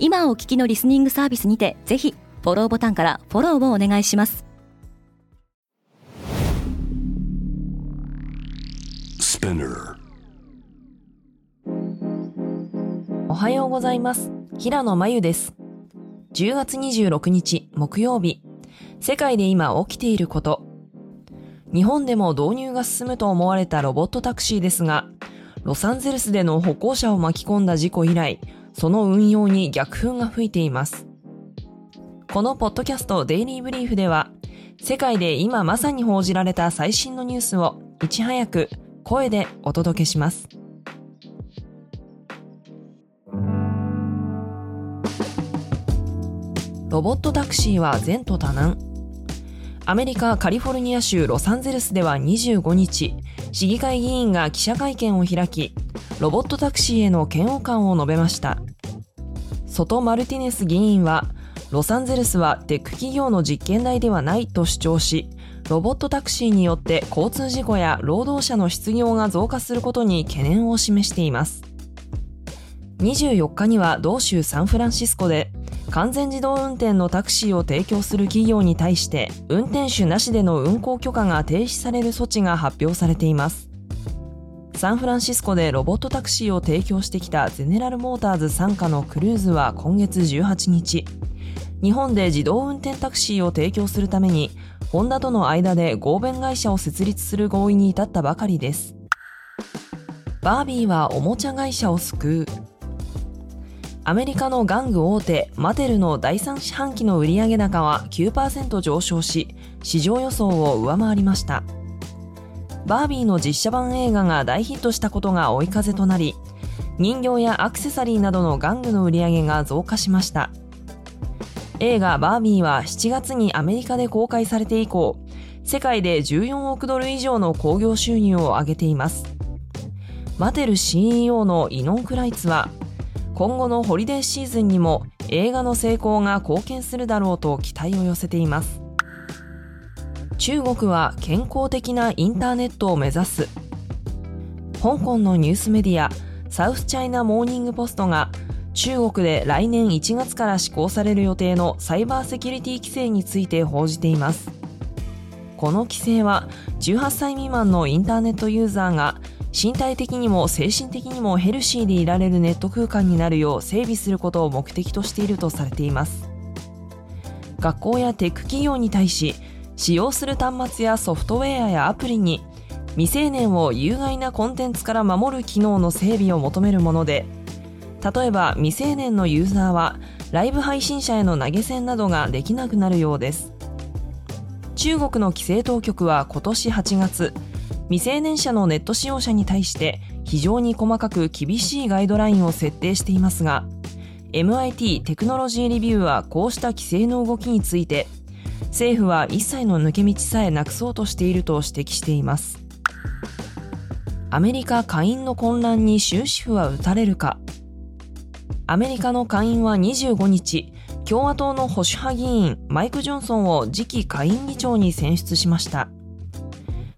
今お聞きのリスニングサービスにてぜひフォローボタンからフォローをお願いします。おはようございます。平野真由です。10月26日木曜日。世界で今起きていること。日本でも導入が進むと思われたロボットタクシーですがロサンゼルスでの歩行者を巻き込んだ事故以来その運用に逆風が吹いていますこのポッドキャストデイリーブリーフでは世界で今まさに報じられた最新のニュースをいち早く声でお届けします。ロボットタクシーは前途多難。アメリカ・カリフォルニア州ロサンゼルスでは25日、市議会議員が記者会見を開き、ロボットタクシーへの嫌悪感を述べました。ソト・マルティネス議員は、ロサンゼルスはテック企業の実験台ではないと主張し、ロボットタクシーによって交通事故や労働者の失業が増加することに懸念を示しています。24日には同州サンフランシスコで完全自動運転のタクシーを提供する企業に対して運転手なしでの運行許可が停止される措置が発表されています。サンフランシスコでロボットタクシーを提供してきたゼネラルモーターズ傘下のクルーズは今月18日、日本で自動運転タクシーを提供するために、ホンダとの間で合弁会社を設立する合意に至ったばかりです。バービーはおもちゃ会社を救う。アメリカの玩具大手マテルの第3四半期の売上高は9%上昇し、市場予想を上回りました。バービーの実写版映画が大ヒットしたことが追い風となり、人形やアクセサリーなどの玩具の売り上げが増加しました。映画バービーは7月にアメリカで公開されて以降、世界で14億ドル以上の興行収入を上げています。マテル CEO のイノン・クライツは、今後のホリデーシーズンにも映画の成功が貢献するだろうと期待を寄せています。中国は健康的なインターネットを目指す。香港のニュースメディア、サウスチャイナモーニングポストが中国で来年1月から施行される予定のサイバーセキュリティ規制について報じています。この規制は18歳未満のインターネットユーザーが身体的にも精神的にもヘルシーでいられるネット空間になるよう整備することを目的としているとされています。学校やテック企業に対し使用する端末やソフトウェアやアプリに未成年を有害なコンテンツから守る機能の整備を求めるもので例えば未成年のユーザーはライブ配信者への投げ銭などができなくなるようです。中国の規制当局は今年8月未成年者のネット使用者に対して非常に細かく厳しいガイドラインを設定していますが MIT テクノロジーレビューはこうした規制の動きについて政府は一切の抜け道さえなくそうとしていると指摘していますアメリカ下院の混乱に終止符は打たれるかアメリカの下院は25日、共和党の保守派議員マイク・ジョンソンを次期下院議長に選出しました。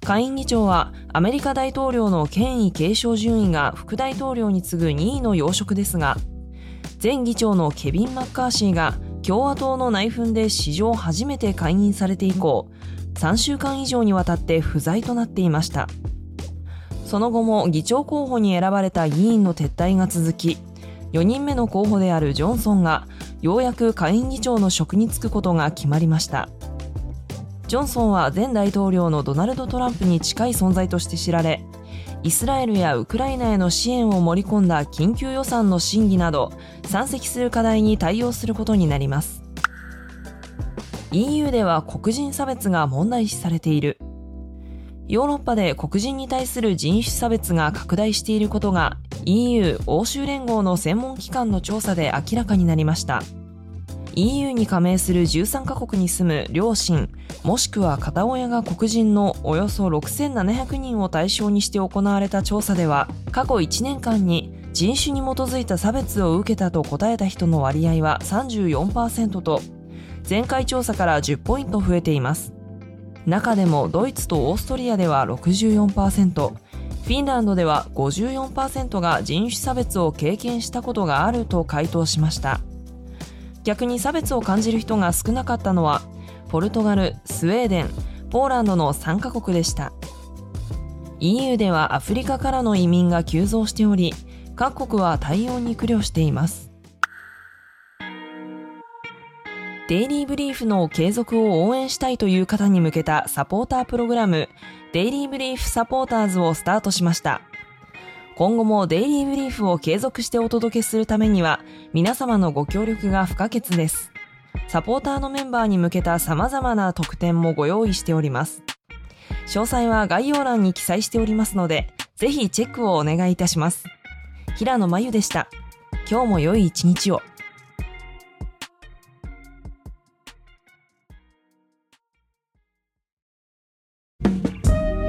下院議長はアメリカ大統領の権威継承順位が副大統領に次ぐ2位の要職ですが、前議長のケビン・マッカーシーが共和党の内紛で史上初めて解任されて以降、3週間以上にわたって不在となっていました。その後も議長候補に選ばれた議員の撤退が続き、4人目の候補であるジョンソンがようやく下院議長の職に就くことが決まりましたジョンソンは前大統領のドナルド・トランプに近い存在として知られイスラエルやウクライナへの支援を盛り込んだ緊急予算の審議など山積する課題に対応することになります。EU では黒人差別が問題視されている。ヨーロッパで黒人に対する人種差別が拡大していることが EU 欧州連合の専門機関の調査で明らかになりました。EU に加盟する13カ国に住む両親もしくは片親が黒人のおよそ6700人を対象にして行われた調査では過去1年間に人種に基づいた差別を受けたと答えた人の割合は34%と前回調査から10ポイント増えています。中でもドイツとオーストリアでは64%フィンランドでは54%が人種差別を経験したことがあると回答しました。逆に差別を感じる人が少なかったのはポルトガル、スウェーデン、ポーランドの3カ国でした。EU ではアフリカからの移民が急増しており各国は対応に苦慮しています。デイリーブリーフの継続を応援したいという方に向けたサポータープログラムデイリーブリーフサポーターズをスタートしました。今後もデイリーブリーフを継続してお届けするためには皆様のご協力が不可欠です。サポーターのメンバーに向けた様々な特典もご用意しております。詳細は概要欄に記載しておりますので、ぜひチェックをお願いいたします。平野真由でした。今日も良い一日を。